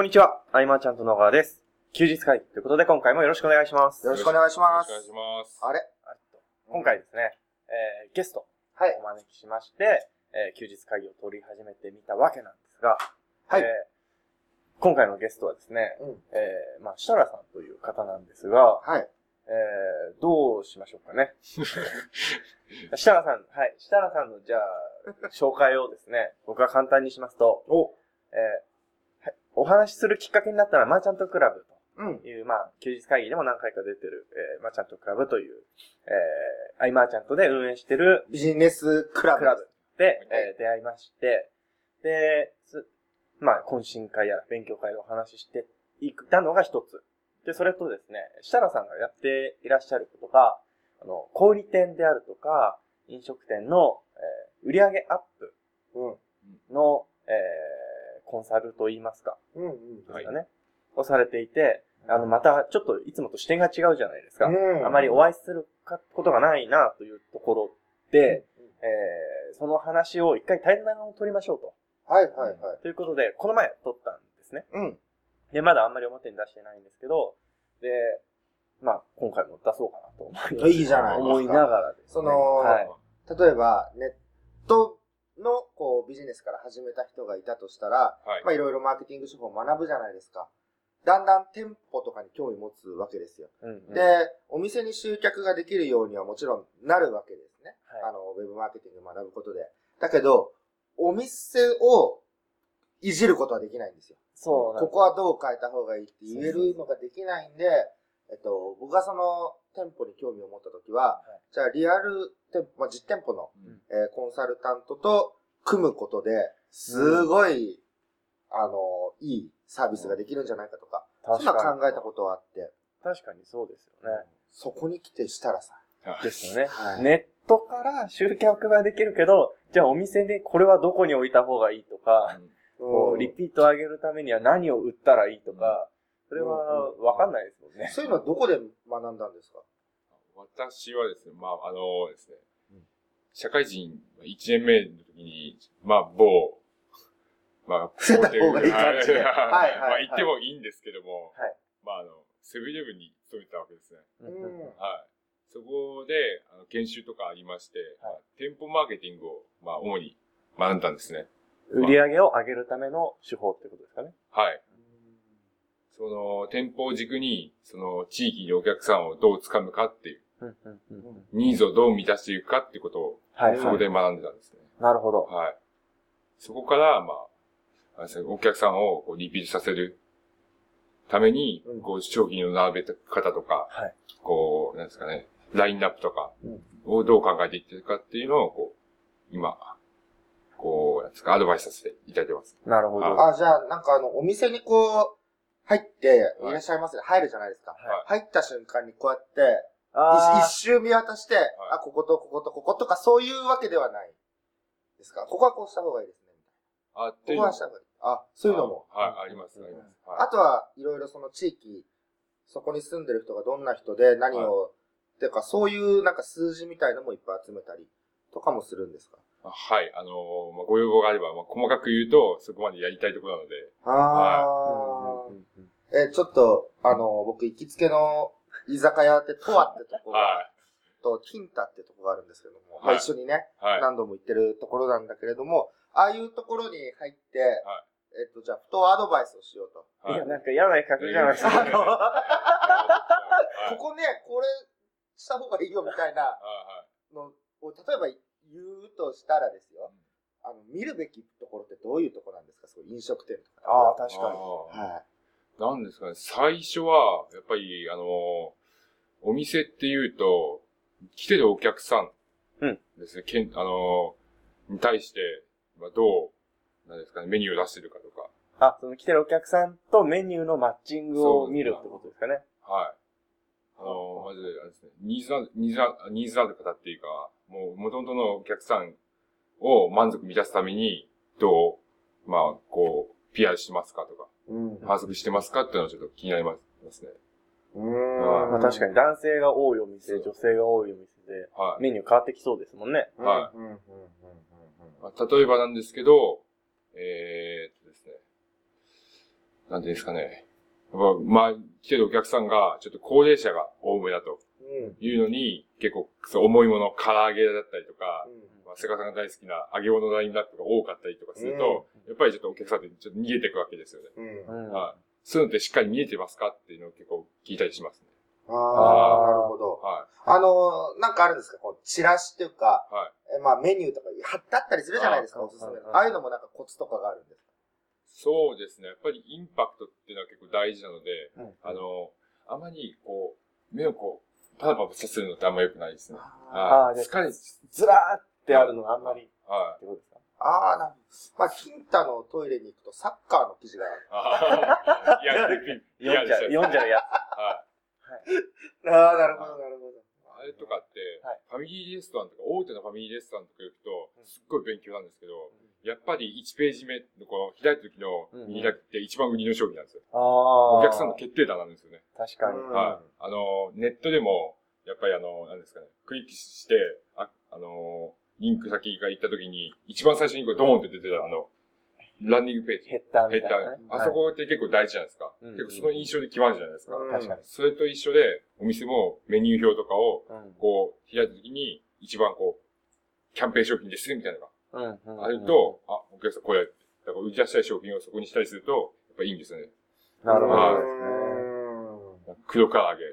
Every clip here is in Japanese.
こんにちは、アイマーちゃんと野川です。休日会議ということで今回もよろしくお願いします。よろしくお願いしますよろしくお願いします。あれ？今回ですね、えー、ゲストはいお。招きしまして、えー、休日会議を取り始めてみたわけなんですが、はいえー今回のゲストはですね、うんえー、まあ、設楽さんという方なんですが、はい。えー、どうしましょうかね。設楽さん、はい、設楽さんのじゃあ、紹介をですね、僕が簡単にしますと、お。えーはい、お話しするきっかけになったのはマーチャントクラブうん。という、まあ、休日会議でも何回か出てる、えー、マーチャントクラブという、えー、アイマーチャントで運営してるビジネスクラブ。クラブで、えー出会いまして、で、すまあ、懇親会や勉強会でお話ししていったのが一つ。で、それとですね、設楽さんがやっていらっしゃることが、あの、小売店であるとか、飲食店の、えー売上アップうん。の、えーコンサルといいますか、うんうん。ですかね、をされていて、あの、また、ちょっといつもと視点が違うじゃないですか。うんあまりお会いするかことがないな、というところで、えーその話を一回対談を取りましょうと。はいはいはい。ということで、この前撮ったんですね。うん。で、まだあんまり表に出してないんですけど、で、まあ、今回も出そうかなと思いいいじゃないですか思いながらですね。そのはい。例えば、ネットの、こう、ビジネスから始めた人がいたとしたら、はい。まあ、いろいろマーケティング手法を学ぶじゃないですか。だんだん店舗とかに興味持つわけですよ。うんうんで、お店に集客ができるようにはもちろんなるわけですね。はいあの、ウェブマーケティングを学ぶことで。だけど、お店をいじることはできないんですよ。そうここはどう変えた方がいいって言えるのができないんで、えっと、僕がその店舗に興味を持った時は、はい。じゃあリアル店舗、まあ、実店舗の、うん。えーコンサルタントと組むことで、すごい、あの、いいサービスができるんじゃないかとか、そんな考えたことはあって、確かにそうですよね。そこに来てしたらさ、ですよね。はい。ネットから集客はできるけど、じゃあお店でこれはどこに置いた方がいいとか、こうリピートを上げるためには何を売ったらいいとか、それはわかんないですもんね。そういうのはどこで学んだんですか？私はですね、まあ、あのですねうん、社会人1年目の時に、まあ、某、まあ、伏せた方がいい感じではいはいはいまあ、言ってもいいんですけども、はいまあ、あの、セブンイレブンに勤めてたわけですね。はい。そこで、あの研修とかありまして、まあ店舗マーケティングを、まあ、主に学んだんですね。売り上げを上げるための手法ってことですかね。はい。その、店舗を軸に、その、地域にお客さんをどう掴むかっていう、ニーズをどう満たしていくかっていうことを。そこで学んでたんですね。なるほど。はい。そこから、まあ、お客さんをこうリピートさせるためにうん、こう、商品の並べ方とか、はい。こう、なんですかね、ラインナップとかうんをどう考えていってるかっていうのを、こう、今、こう、なんですか、アドバイスさせていただいてます。なるほど。ああ、じゃあ、なんかあの、お店にこう、入って、いらっしゃいますね。入るじゃないですか。はい入った瞬間にこうやって、あ一一周見渡して、あ、こことこことこことかそういうわけではない。ですかここはこうした方がいいですね。あ、っこていうのこはした方がいい。あ、そういうのも。はい、あります、あります。あとはいろいろその地域、そこに住んでる人がどんな人で何を、てかそういうなんか数字みたいのもいっぱい集めたりとかもするんですか？はい、あのーまあ、ご要望があれば、まあ、細かく言うと、そこまでやりたいところなので、あうんうんうんうんー。え、ちょっと、あの、僕行きつけの居酒屋って、とわってとこが、はと、キンタってとこがあるんですけども、はい。まあ一緒にね、い、はい。何度も行ってるところなんだけれども、ああいうところに入って、はえっと、じゃあ、ふとアドバイスをしようと。はいいや、なんか嫌な企画じゃないですはいか。はい。ここね、これした方がいいよみたいなはいのを、例えば言うとしたらですよ、あの、見るべきところってどういうところなんですか？そう飲食店とか。ああ、確かに。はなんですかね、最初は、やっぱり、あの、お店っていうと、来てるお客さんうんですね、けんあの、に対して、まあ、どう、なんですかね、メニューを出してるかとか、あ、その来てるお客さんとメニューのマッチングを見るってことですかね。はい。あの、まず、あれですね、ニーズニーズニーズある方っていうか、もう、元々のお客さんを満足満たすために、どう、まあ、こう、PR しますかとか。反則してますかっていうのはちょっと気になりますね。うーん。まあ確かに男性が多いお店、女性が多いお店で、はい。メニュー変わってきそうですもんね。うん。はいうん。うん。うん。うん。まあ、例えばなんですけど、えーっとですね。なんていうんですかね。やっぱ、まあ、来てるお客さんが、ちょっと高齢者が多めだとうん。いうのに、結構、そう重いもの、唐揚げだったりとか、まあ、セガさんが大好きな揚げ物のラインナップが多かったりとかすると、やっぱりちょっとお客さんってちょっと逃げていくわけですよね。うん。うんはい。そういうのってしっかり見えてますかっていうのを結構聞いたりしますね。ああ、なるほど。はあのー、なんかあるんですか？こう、チラシっていうか、い。はい。えまあメニューとか貼ってあったりするじゃないですか、あおすすめの。うんああいうのもなんかコツとかがあるんですか？そうですね。やっぱりインパクトっていうのは結構大事なので、うんあの、あまりこう、目をこう、パラパラさせるのってあんま良くないですね。あーはい。疲れ、ずらーってあるのがあんまりっはてことですか？ああ、なるほど。まあ、金太のトイレに行くとサッカーの記事がある。い。や、ピ読んじゃう、読んじゃうやはああ、なるほど、なるほど。い。あれとかって、はいファミリーレストランとか、大手のファミリーレストランとか行くと、すっごい勉強なんですけど、やっぱり1ページ目のこの開いた時の見開きって一番売りの商品なんですよ。つ。ああ。お客さんの決定打なんですよね。確かに。うんはい。あの、ネットでも、やっぱりあの、なんですかね、クリックして、あ、あの、リンク先が行った時に、一番最初にこうドーンって出てたあの、ランニングページ。ヘッダーみヘッダーたいなね。。あそこって結構大事じゃないですか。うん結構その印象で決まるじゃないですか。うん確かに。それと一緒で、お店もメニュー表とかを、うんこう、開いた時に、一番こう、キャンペーン商品ですみたいなのうんうんがあると、あ、お客さんこれ、だから売り出したい商品をそこにしたりすると、やっぱいいんですよね。なるほはいどですね。黒唐揚げ。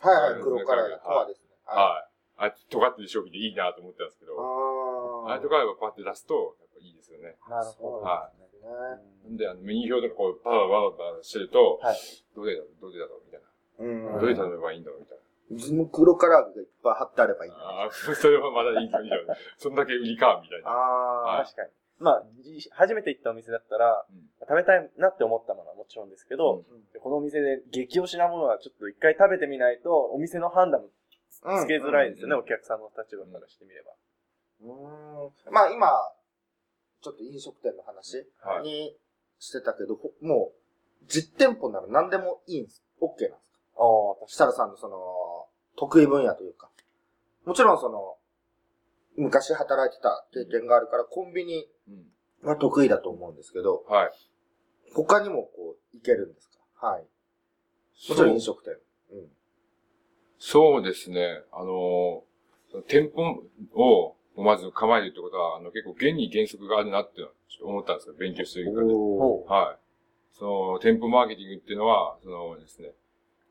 はいはい、黒からとはですね。はい。あ、尖ってる商品でいいなと思ってたんですけど、ああれとかやっぱパッて出すと、やっぱいいですよね。なるほど。はですね。なんで、あの、メニュー表とかこう、バラバラバラしてると、はいどれだろう、どれだろう、みたいな。うんどれ頼めばいいんだろう、みたいな。自分黒唐揚げがいっぱい貼ってあればいいんだね。ああ、それはまだいいか、いいか。そんだけ売りか、みたいな。あ確かに。まあ、じ初めて行ったお店だったら、うん食べたいなって思ったものはもちろんですけど、うんでこのお店で激推しなものはちょっと一回食べてみないと、お店の判断もあ。つけづらいですよね、うんお客さんの立場からしてみれば。うーん。まあ今、ちょっと飲食店の話はいにしてたけど、ほもう、実店舗なら何でもいいんです。OK なんですか？ああ、確設楽さんのその、得意分野というか。もちろんその、昔働いてた経験があるから、コンビニうん。は得意だと思うんですけど、はい。他にもこう、いけるんですか？はい。もちろん飲食店。うん。そうですね。あのー、店舗を、まず構えるってことは、あの、結構原理原則があるなって思ったんですよ。勉強してる中で。はい。その、店舗マーケティングっていうのは、そのですね、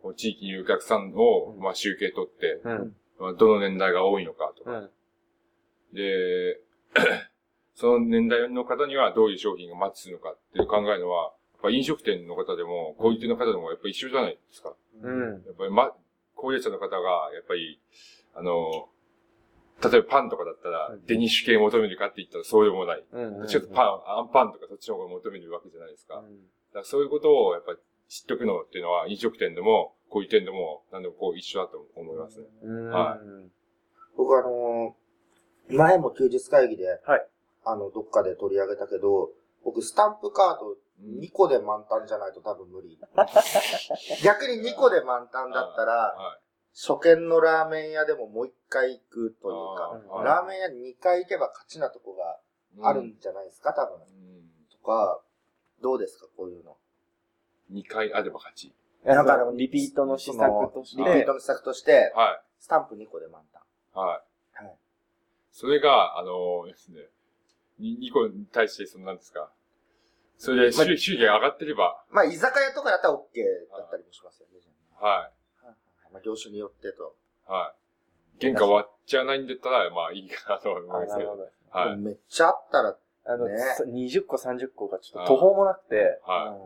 こう地域にいるお客さんを、まあ、集計取って。うん。まあ、どの年代が多いのかとか。うん。で、その年代の方にはどういう商品がマッチするのかっていう考えるのは、やっぱ飲食店の方でも、小売店の方でもやっぱ一緒じゃないですか。うん。やっぱりま、高齢者の方が、やっぱり、あの、例えばパンとかだったらうん、デニッシュ系求めるかって言ったらそうでもない。うん。ちょっとパン、アンパンとかそっちの方が求めるわけじゃないですか。だかうん。らそういうことをやっぱり知っておくのっていうのは、飲食店でも、小売店でも、何でもこう一緒だと思いますね。うん。は僕あのー前も休日会議で、はいあの、どっかで取り上げたけど、僕スタンプカードうん2個で満タンじゃないと多分無理。逆に2個で満タンだったら、はい。初見のラーメン屋でももう1回行くというか、ラーメン屋に2回行けば勝ちなとこがあるんじゃないですか、多分。うんとか、どうですか、こういうの。二回あれば勝ち。なんかあの、リピートの施策として、リピートの施策として、はスタンプ2個で満タン。い。はい。はいそれが、あのですね、に2個に対して、そのなんですか。それで収収益が上がってれば、まあ、居酒屋とかだったら OK だったりもしますよね。ははいまあ、業種によってと。い。はい。原価割っちゃわないんだったら、まあいいかなと思いあますけど。なるほど。はい。めっちゃあったら、あの、ねそ20個、30個がちょっと途方もなくて、は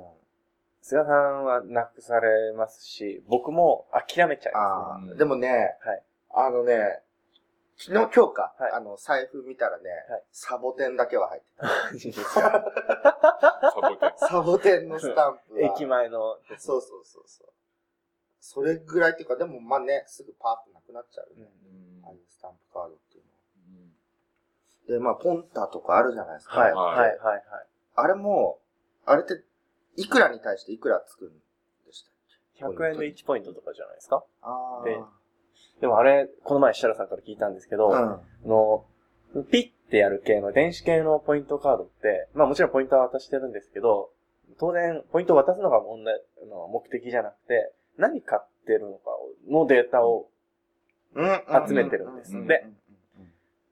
菅さんはなくされますし、僕も諦めちゃいあまあ、うんでもね、はいあのね、昨日、今日か、はいあの、財布見たらね、はいサボテンだけは入ってすね。いいですかサボテン。た。サボテンのスタンプは。駅前の。そうそうそうそう。それぐらいっていうか、でもまあね、すぐパーッとなくなっちゃうね。うんああいうスタンプカードっていうのは。で、まあ、ポンタとかあるじゃないですか。はい、ははいい、はい、はい。あれも、あれって、いくらに対していくらつくんでしたっけ？100円で1ポイントとかじゃないですかああ。ででもあれ、この前設楽さんから聞いたんですけど、あうん。の、ピッてやる系の電子系のポイントカードって、まあもちろんポイントは渡してるんですけど、当然、ポイントを渡すのが問題、あの目的じゃなくて、何買ってるのかのデータを集めてるんです。うん。で、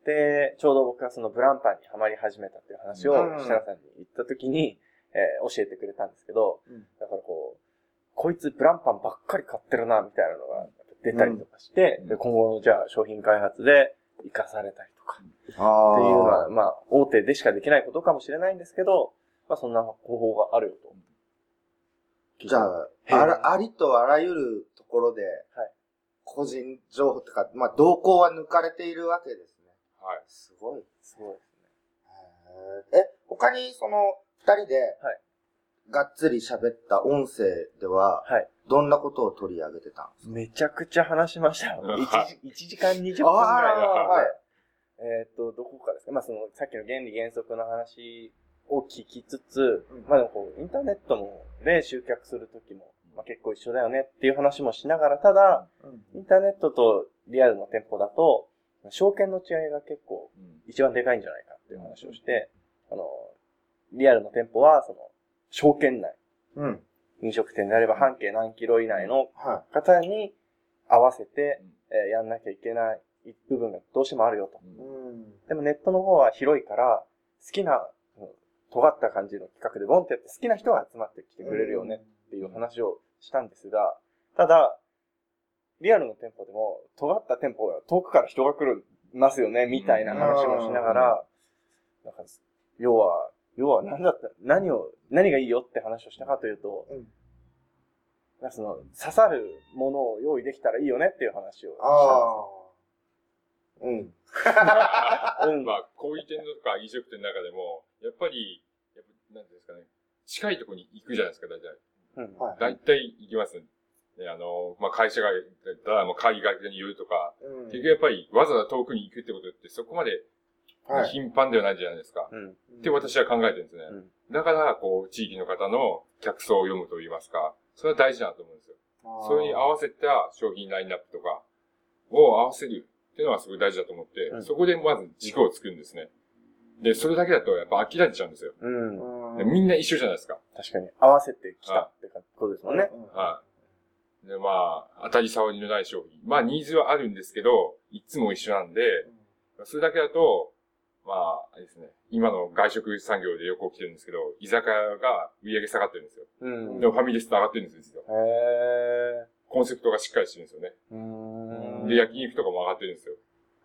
で、ちょうど僕がそのブランパンにハマり始めたっていう話をうん。設楽さん。に言った時に、えー教えてくれたん。ですけど、うん。だからこう、こいつブランパンばっかり買ってるな、みたいなのが出たりとかして、うん。で今後のじゃあ商品開発で活かされたりとか、あっていうのは、まあ、大手でしかできないことかもしれないん。ですけど、まあ、そん。な方法があるよと。じゃあ、あら、ありとあらゆるところで、はい個人情報とか、まあ、動向は抜かれているわけですね。はい。すごい。すごいですへーえ、他にその、二人で、はいがっつり喋った音声では、ね。はい。どんなことを取り上げてたんですか？めちゃくちゃ話しましたよ。うん1時 ,1 時間20分ぐらいはいえーっと、どこかですか？まあ、その、さっきの原理原則の話を聞きつつ、うんまあでもこう、インターネットも、で集客するときも、まあ結構一緒だよねっていう話もしながら、ただ、インターネットとリアルの店舗だと、証券の違いが結構うん一番でかいんじゃないかっていう話をして、あの、リアルの店舗は、その、証券内、うん。飲食店であれば半径何キロ以内のは方に合わせて、えーやんなきゃいけない部分がどうしてもあるよと。い。うんうん。でもネットの方は広いから、好きな、うん尖った感じの企画でボンってやって好きな人が集まってきてくれるよねっていう話をしたんですが、ただ、リアルの店舗でも、尖った店舗が遠くから人が来るますよね、みたいな話をしながら、なんか、要は、要は何だった、何を、何がいいよって話をしたかというと、その、刺さるものを用意できたらいいよねっていう話をしたんです。うん。うん。まあ、小売店とか飲食店の中でも、やっぱり、やっぱなんていうんですかね、近いところに行くじゃないですか、大体。うんはい大体行きますね。ねあの、まあ、会社が、ただもう海外に言うとか、うん結局やっぱりわざわざ遠くに行くってことってそこまではい。頻繁ではないじゃないですか。うん。って私は考えてるんですね。うんだから、こう、地域の方の客層を読むと言いますか、それは大事だなと思うんですよ。それに合わせた商品ラインナップとかを合わせるっていうのはすごい大事だと思って、うんそこでまず軸を作るんですね。で、それだけだとやっぱ飽きられちゃうんですよ。うん。でみんな一緒じゃないですか。確かに。合わせてきたってことですもんね。はい。で、まあ、当たり障りのない商品。まあ、ニーズはあるんですけど、いつも一緒なんで、それだけだと、まあ、あれですね。今の外食産業でよく起きてるんですけど、居酒屋が売り上げ下がってるんですよ。うん。でもファミレスと上がってるんですよ。へコンセプトがしっかりしてるんですよね。ー。うーん。で、焼肉とかも上がってるんですよ。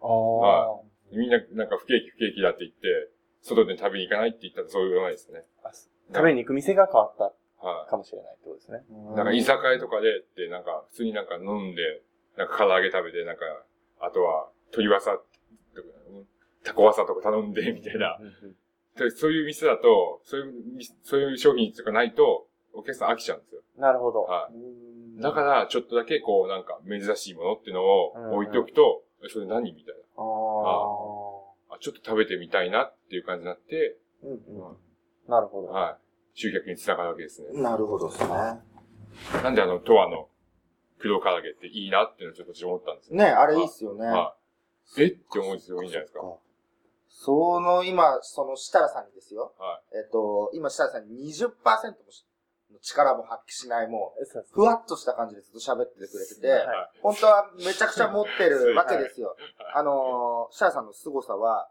あはみんな、なんか不景気不景気だって言って、外で食べに行かないって言ったらそういうのないですね。あ。食べに行く店が変わったはかもしれないってことですね。い。なんか居酒屋とかでって、なんか普通になんか飲んで、なんか唐揚げ食べて、なんか、あとは鶏わさとか、うんタコわさとか頼んで、みたいな。でそういう店だと、そういう店、そういう商品とかないと、お客さん飽きちゃうんですよ。なるほど。はい。だから、ちょっとだけこう、なんか珍しいものっていうのをうん置いておくと、えそれ何みたいああ。な。あ、ちょっと食べてみたいなっていう感じになって、うんうなるほど。はい。集客につながるわけですね。ん。なるほどですね。なんであの、トアの黒唐揚げっていいなっていうのをちょっと私思ったんですよ。ね、あれいいっすよね。はい。えって思うんですよ、いいんじゃないですか。その、今、その、設楽さんにですよ。はえっと、今、設楽さんに20%も力も発揮しない、もう、ふわっとした感じでずっと喋っててくれてて、はい本当はめちゃくちゃ持ってるわけですよ。あのー、設楽さんの凄さは、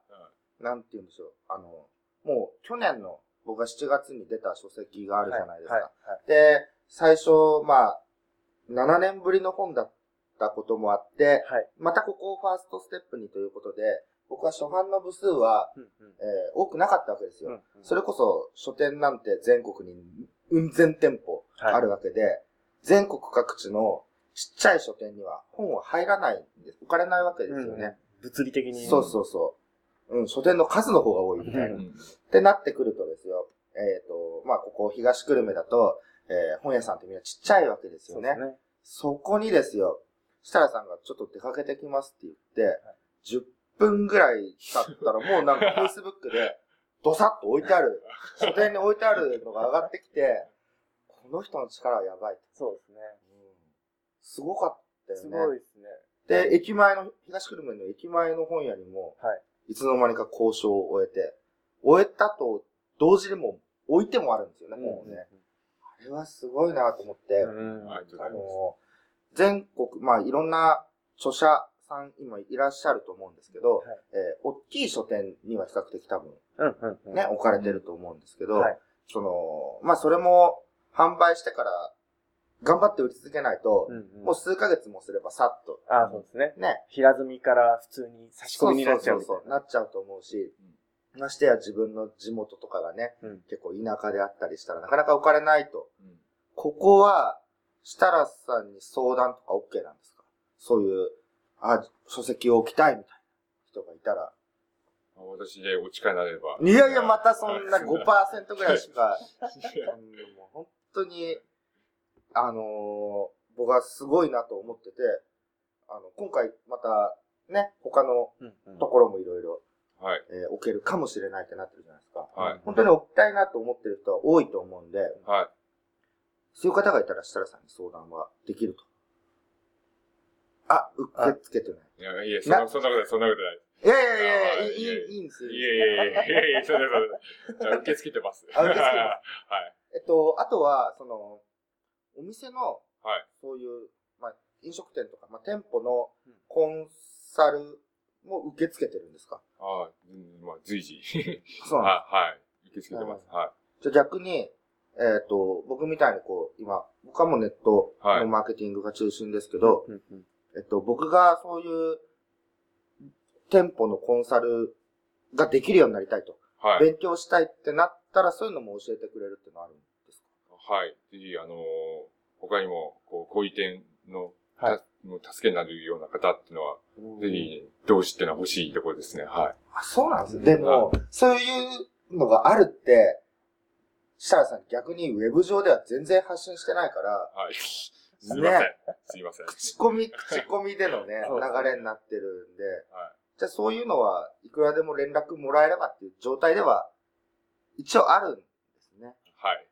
なんて言うんでしょう。あの、もう、去年の、僕が7月に出た書籍があるじゃないですか。はい。はいで、最初、まあ、7年ぶりの本だったこともあって、はい。またここをファーストステップにということで、僕は初版の部数は、うんうんえー多くなかったわけですよ。うんそれこそ書店なんて全国にうん千店舗あるわけで、全国各地のちっちゃい書店には本は入らないんです。置かれないわけですよね。物理的に。そうそうそう。うん、書店の数の方が多いみたいな。ううんん。ってなってくるとですよ、えっ、と、まあ、ここ東久留米だと、えー本屋さんってみんなちっちゃいわけですよね。そね。そこにですよ、設楽さんがちょっと出かけてきますって言って、10分ぐらい経ったらもうなんか Facebook で、ドサッと置いてある、書店に置いてあるのが上がってきて、この人の力はやばいと。そうですね。すごかったよすね。ごいですね。で、駅前の、東久留米の駅前の本屋にも、はい。いつの間にか交渉を終えて、終えたと同時にも置いてもあるんですよね、うん本をね。あれはすごいなと思って、うんはいありがとうござあいます。の、全国、まあいろんな著者さん今いらっしゃると思うんですけど、はい。えー大きい書店には比較的多分うんうんうん。ね、置かれてると思うんですけど、はい。その、まあそれも販売してから頑張って売り続けないと、うんうん。もう数ヶ月もすればさっと、あそうですね。ね、平積みから普通に差し込みになっちゃうそうそうそうなっちゃうと思うし、ましてや自分の地元とかがね、うん。結構田舎であったりしたらなかなか置かれないと。うん。ここは、設楽さんに相談とか OK なんですか？そういう、あ、書籍を置きたいみたいな人がいたら。まあ私でお力になれば。いやいや、またそんな5%ぐらいしか、うんもう本当に、あのー僕はすごいなと思ってて、あの、今回また、ね、他のところもいろいろ、はい。えー置けるかもしれないってなってるじゃないですか。はい。本当に置きたいなと思ってる人は多いと思うんで、はい。そういう方がいたら設楽さんに相談はできると。あ、受け付けてない。いや、いや、そんな、そんなことない、そんなことない。いやいやいやあいや、いい、いやいんですよ。いやいやいやいやいや、そうだそうだ。じゃあ受け付けてます。あ受け付けてますはい。えっと、あとは、その、お店の、はい。そういう、まあ、飲食店とか、まあ、店舗のコンサルも受け付けてるんですか？ああ、うんまあ、随時。そうなんはい。はい。受け付けてます。はです。じゃあ逆に、えっと、僕みたいにこう、今、僕はもうネットはいのマーケティングが中心ですけど、えっと、僕がそういう店舗のコンサルができるようになりたいと。い。はい。勉強したいってなったら、そういうのも教えてくれるっていうのはあるんですか？はい。ぜひ、あのー他にも、こう、こういう点の、はいたもう助けになるような方っていうのは、ぜひ、同志っていうのは欲しいところですね。はい。あ、そうなんですでも、そういうのがあるって、設楽さん逆にウェブ上では全然発信してないから、はい。すいません。ねすいません。口コミ、口コミでのね、流れになってるんで、はじゃあそういうのはいくらでも連絡もらえればっていう状態では、一応あるんですね。はい。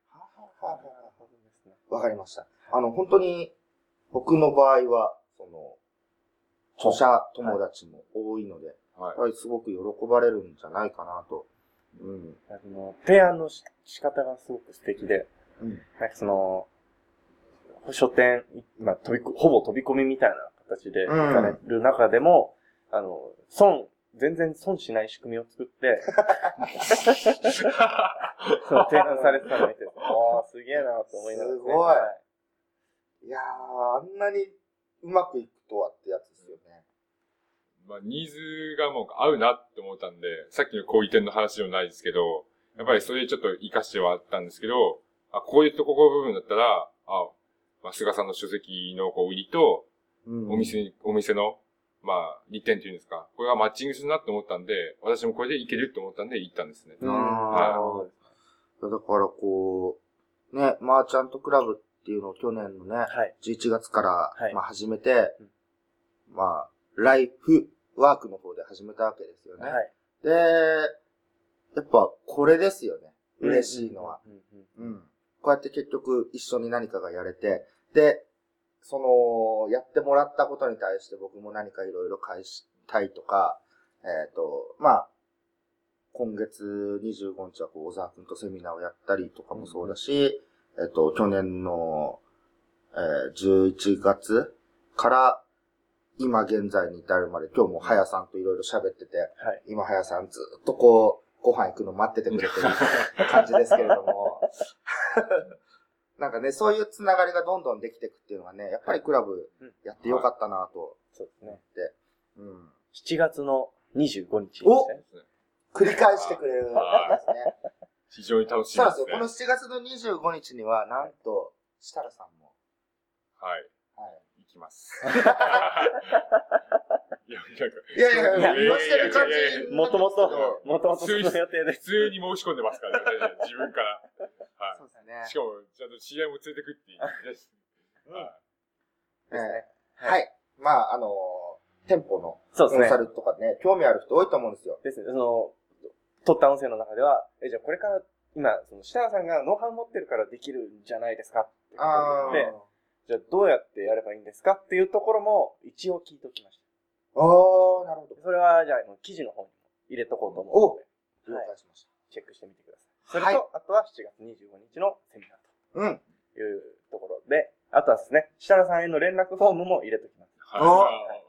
わかりました。あの、本当に、僕の場合は、その、著者友達も多いので、はいやっ。ぱりすごく喜ばれるんじゃないかなと。うん。あの提案のし仕方がすごく素敵で、うん。なんかその、書店、まあ、飛びこ、ほぼ飛び込みみたいな形でうん行かれる中でも、あの、損、全然損しない仕組みを作って、その提案されてたのを見て、ああ、すげえなと思いながら、ね。すごいはいやー、あんなにうまくいくとはってやつですよね。まあ、ニーズがもう合うなって思ったんで、さっきの小売店の話でもないですけど、やっぱりそれでちょっと活かしてはあったんですけど、あ、こういうところ部分だったら、あ、まあ、菅さんの書籍のこう売りと、うんお店に、お店の、まあ、利点っていうんですか、これがマッチングするなって思ったんで、私もこれでいけるって思ったんで行ったんですね。うんあーなるほど。だからこう、ね、マーチャントクラブっていうのを去年のね、はい。11月から、はいまあ始めて、うんまあ、ライフワークの方で始めたわけですよね。はい。で、やっぱこれですよね。嬉しいのは。うんうん。うん。こうやって結局一緒に何かがやれて、で、その、やってもらったことに対して僕も何かいろいろ返したいとか、えっ、と、まあ、今月25日はこう、小沢くんとセミナーをやったりとかもそうだし、えっ、と、去年の、えー11月から今現在に至るまで、今日もはやさんといろいろ喋ってて、はい。今はやさんずっとこう、ご飯行くの待っててくれてる感じですけれども、なんかね、そういうつながりがどんどんできていくっていうのがね、やっぱりクラブやってよかったなとそうですね。って、うん。7月の25日ですおね。繰り返してくれるんですね。非常に楽しみでそうなんですすよ。このね。7月の25日には、なんと、設楽さんも、はい。はい。行きます。いや、なんか、いやいや言わしてる感じもともともともとその予定で普。通に申し込んでますからね、私自分から。ねい。し。かも、ちゃんと知り合いも連れてくって言ってです。うんはいえですねーはい。まあ、あのー、店舗のコンサ。ルとかね、興味ある人多いと思うんですよ。ですね。その、撮った音声の中では、え、じゃあこれから、今、その、設楽さんがノウハウ持ってるからできるんじゃないですかってことを言って、じゃあどうやってやればいいんですかっていうところも一応聞いておきましあー、あーなるほどた。。それは、じゃあ、記事の方にも入れとこうと思うので、了はい解しました。チェックしてみてくださそれと、はいあとは7月25日のセミナーうん。というところで、あとはですね、設楽さんへの連絡フォームも入れときます。はい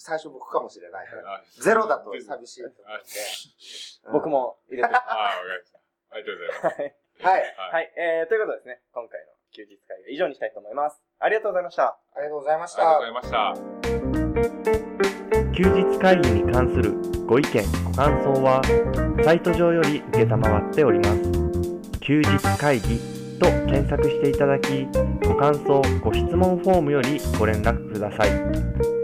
最初僕かもしれない。あゼロだと寂しいと思あうんで。うん僕。も入れときまあ、わかりました。ありがとうございます。す。はい。はい。ははい。えー、ということでですね、今回の休日会は以上にしたいと思います。ありがとうございました。ありがとうございましありがとうごたざい。ました。休日会議に関するご意見ご感想はサイト上より承っております。休日会議と検索していただきご感想ご質問フォームよりご連絡ください。